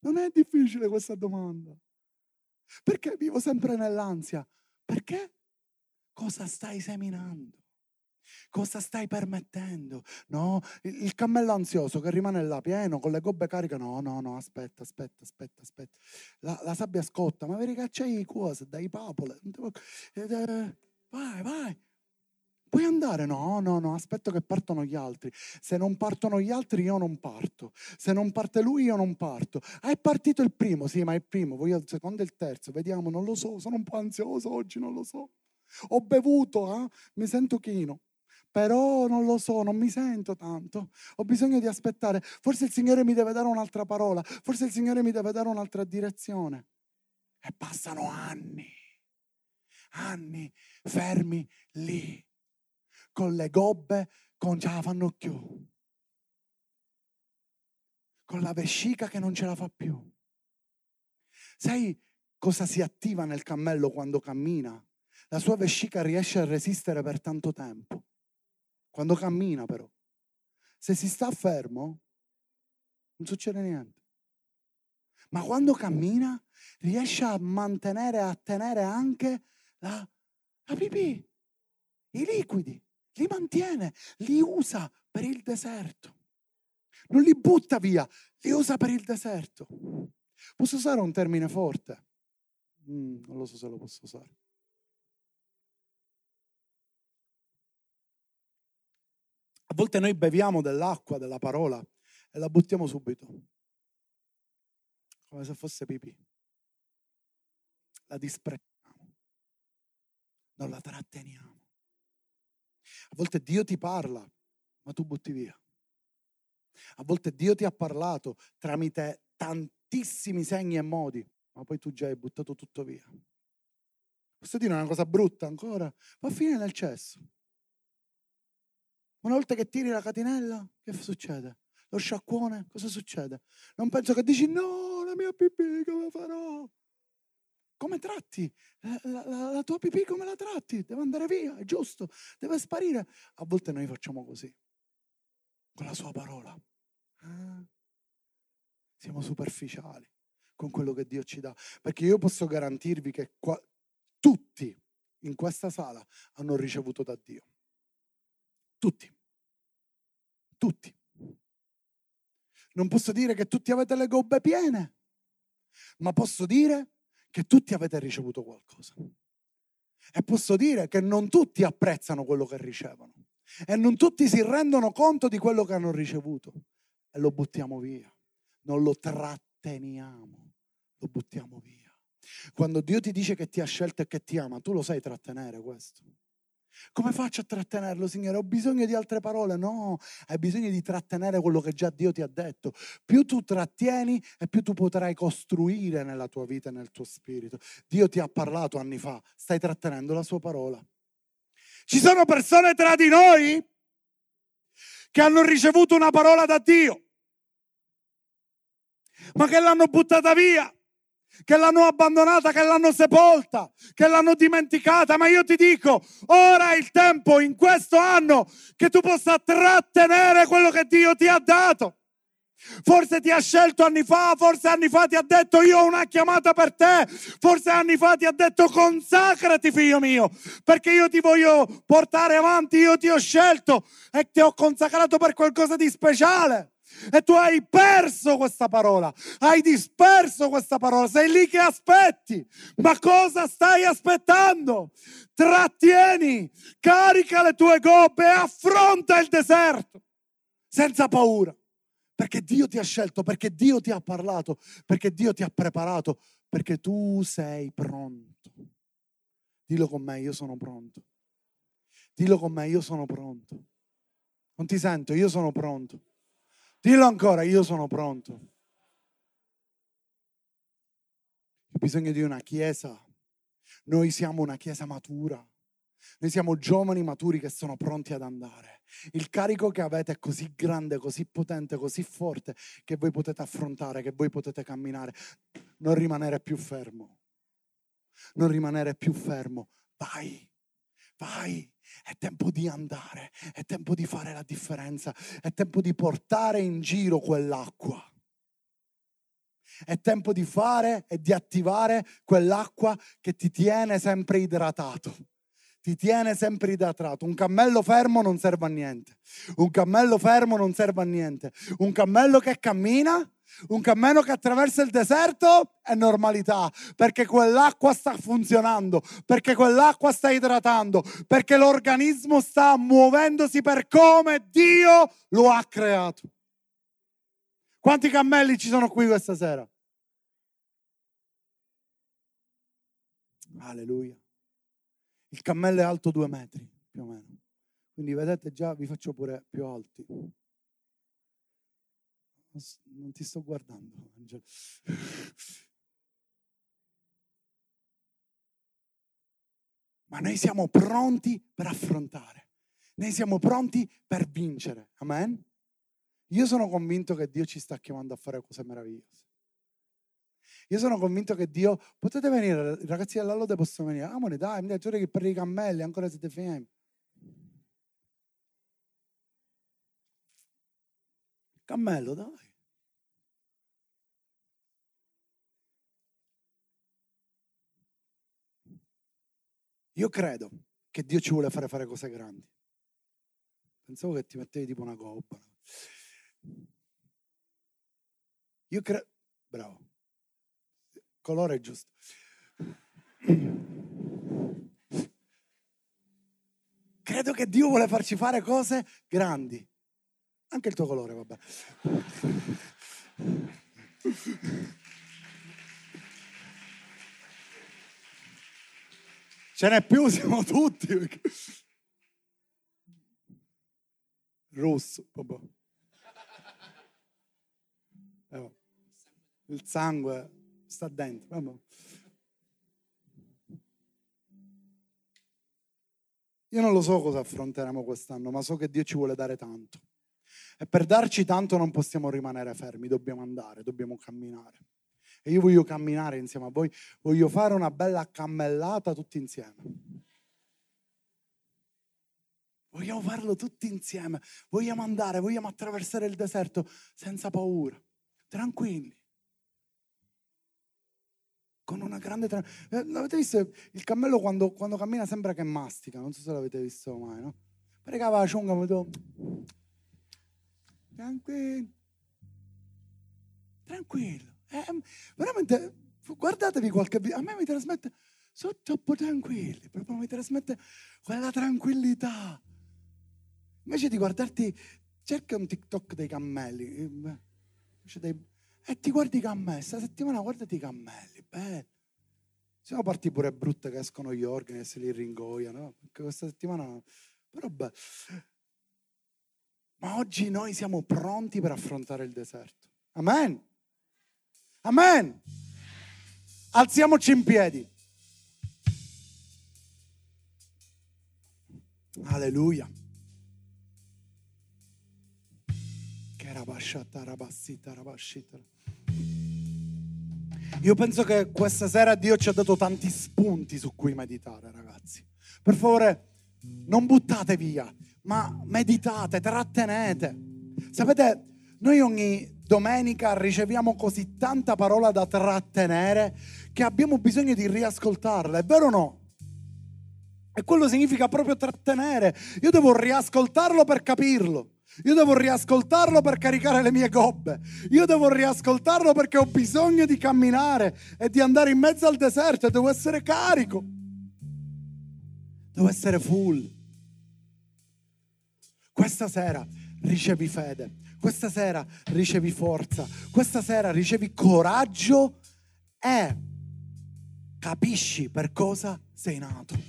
Non è difficile questa domanda. Perché vivo sempre nell'ansia? Perché? Cosa stai seminando? Cosa stai permettendo? No, il cammello ansioso che rimane là pieno con le gobbe cariche. No, no, no, aspetta, aspetta, aspetta, aspetta. La, la sabbia scotta, ma vedi che c'hai cose, dai papole. Vai, vai. Puoi andare? No, no, no, aspetto che partano gli altri. Se non partono gli altri io non parto. Se non parte lui io non parto. Ah, è partito il primo, sì, ma è il primo, voglio il secondo e il terzo. Vediamo, non lo so, sono un po' ansioso oggi, non lo so. Ho bevuto, eh? mi sento chino. però non lo so, non mi sento tanto, ho bisogno di aspettare, forse il Signore mi deve dare un'altra parola, forse il Signore mi deve dare un'altra direzione. E passano anni, anni fermi lì, con le gobbe, con ce la fanno più, con la vescica che non ce la fa più. Sai cosa si attiva nel cammello quando cammina? La sua vescica riesce a resistere per tanto tempo quando cammina però. Se si sta fermo, non succede niente. Ma quando cammina, riesce a mantenere, a tenere anche la, la pipì, i liquidi, li mantiene, li usa per il deserto. Non li butta via, li usa per il deserto. Posso usare un termine forte? Mm, non lo so se lo posso usare. A volte noi beviamo dell'acqua, della parola e la buttiamo subito, come se fosse pipì. La disprezziamo, non la tratteniamo. A volte Dio ti parla, ma tu butti via. A volte Dio ti ha parlato tramite tantissimi segni e modi, ma poi tu già hai buttato tutto via. Posso dire una cosa brutta ancora? Va a finire nel cesso. Una volta che tiri la catenella, che succede? Lo sciacquone, cosa succede? Non penso che dici no, la mia pipì come farò? Come tratti? La, la, la, tua pipì come la tratti? Deve andare via, è giusto, deve sparire. A volte noi facciamo così, con la sua parola. Eh? Siamo superficiali con quello che Dio ci dà. Perché io posso garantirvi che qua, tutti in questa sala hanno ricevuto da Dio. Tutti. Tutti. Non posso dire che tutti avete le gobbe piene, ma posso dire che tutti avete ricevuto qualcosa. E posso dire che non tutti apprezzano quello che ricevono. E non tutti si rendono conto di quello che hanno ricevuto. E lo buttiamo via. Non lo tratteniamo. Lo buttiamo via. Quando Dio ti dice che ti ha scelto e che ti ama, tu lo sai trattenere questo. Come faccio a trattenerlo, Signore? Ho bisogno di altre parole? No, hai bisogno di trattenere quello che già Dio ti ha detto. Più tu trattieni e più tu potrai costruire nella tua vita e nel tuo spirito. Dio ti ha parlato anni fa, stai trattenendo la sua parola. Ci sono persone tra di noi che hanno ricevuto una parola da Dio, ma che l'hanno buttata via che l'hanno abbandonata, che l'hanno sepolta, che l'hanno dimenticata, ma io ti dico, ora è il tempo in questo anno che tu possa trattenere quello che Dio ti ha dato. Forse ti ha scelto anni fa, forse anni fa ti ha detto io ho una chiamata per te, forse anni fa ti ha detto consacrati figlio mio, perché io ti voglio portare avanti, io ti ho scelto e ti ho consacrato per qualcosa di speciale. E tu hai perso questa parola, hai disperso questa parola, sei lì che aspetti. Ma cosa stai aspettando? Trattieni, carica le tue gobbe e affronta il deserto senza paura. Perché Dio ti ha scelto, perché Dio ti ha parlato, perché Dio ti ha preparato, perché tu sei pronto. Dillo con me, io sono pronto. Dillo con me, io sono pronto. Non ti sento, io sono pronto. Dillo ancora, io sono pronto. Ho bisogno di una chiesa. Noi siamo una chiesa matura. Noi siamo giovani maturi che sono pronti ad andare. Il carico che avete è così grande, così potente, così forte che voi potete affrontare, che voi potete camminare. Non rimanere più fermo. Non rimanere più fermo. Vai, vai. È tempo di andare, è tempo di fare la differenza, è tempo di portare in giro quell'acqua. È tempo di fare e di attivare quell'acqua che ti tiene sempre idratato. Ti tiene sempre idratato. Un cammello fermo non serve a niente. Un cammello fermo non serve a niente. Un cammello che cammina un cammino che attraversa il deserto è normalità, perché quell'acqua sta funzionando, perché quell'acqua sta idratando, perché l'organismo sta muovendosi per come Dio lo ha creato. Quanti cammelli ci sono qui questa sera? Alleluia. Il cammello è alto due metri, più o meno. Quindi vedete già vi faccio pure più alti. Non ti sto guardando, Angelo. Ma noi siamo pronti per affrontare. Noi siamo pronti per vincere. Amen? Io sono convinto che Dio ci sta chiamando a fare cose meravigliose. Io sono convinto che Dio, potete venire, ragazzi della lode possono venire, amore dai, mi dai che per i cammelli, ancora siete fermi. Cammello, dai. Io credo che Dio ci vuole fare fare cose grandi. Pensavo che ti mettevi tipo una gobba. Io credo... Bravo. Colore giusto. Credo che Dio vuole farci fare cose grandi. Anche il tuo colore, vabbè. Ce n'è più, siamo tutti. Rosso, vabbè. Eh, il sangue sta dentro. Vabbè. Io non lo so cosa affronteremo quest'anno, ma so che Dio ci vuole dare tanto. E per darci tanto non possiamo rimanere fermi, dobbiamo andare, dobbiamo camminare. E io voglio camminare insieme a voi, voglio fare una bella cammellata tutti insieme. Vogliamo farlo tutti insieme, vogliamo andare, vogliamo attraversare il deserto senza paura, tranquilli. Con una grande... Tra... Eh, l'avete visto? Il cammello quando, quando, cammina sembra che mastica, non so se l'avete visto mai, no? Che la ciunga, tranquillo, tranquillo. Eh, veramente, guardatevi qualche video, a me mi trasmette, sono troppo tranquilli, proprio mi trasmette quella tranquillità. Invece di guardarti, cerca un TikTok dei cammelli, dei, e ti guardi i cammelli, questa settimana guardati i cammelli, bello. Siamo parti pure brutte che escono gli organi e se li ringoiano, questa settimana, però beh. Ma oggi noi siamo pronti per affrontare il deserto. Amen. Amen. Alziamoci in piedi. Alleluia. Io penso che questa sera Dio ci ha dato tanti spunti su cui meditare, ragazzi. Per favore, non buttate via, ma meditate, trattenete. Sapete, noi ogni domenica riceviamo così tanta parola da trattenere che abbiamo bisogno di riascoltarla, è vero o no? E quello significa proprio trattenere. Io devo riascoltarlo per capirlo. Io devo riascoltarlo per caricare le mie gobbe. Io devo riascoltarlo perché ho bisogno di camminare e di andare in mezzo al deserto e devo essere carico. Devo essere full. Questa sera ricevi fede. Questa sera ricevi forza, questa sera ricevi coraggio e capisci per cosa sei nato.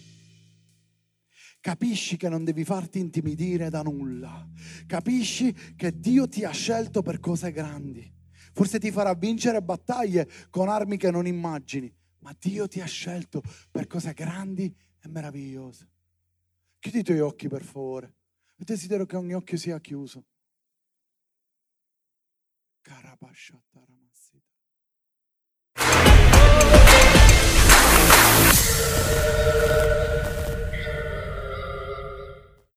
Capisci che non devi farti intimidire da nulla. Capisci che Dio ti ha scelto per cose grandi. Forse ti farà vincere battaglie con armi che non immagini, ma Dio ti ha scelto per cose grandi è meraviglioso. Chiudi i tuoi occhi per favore. E desidero che ogni occhio sia chiuso. Carabasciataramassita.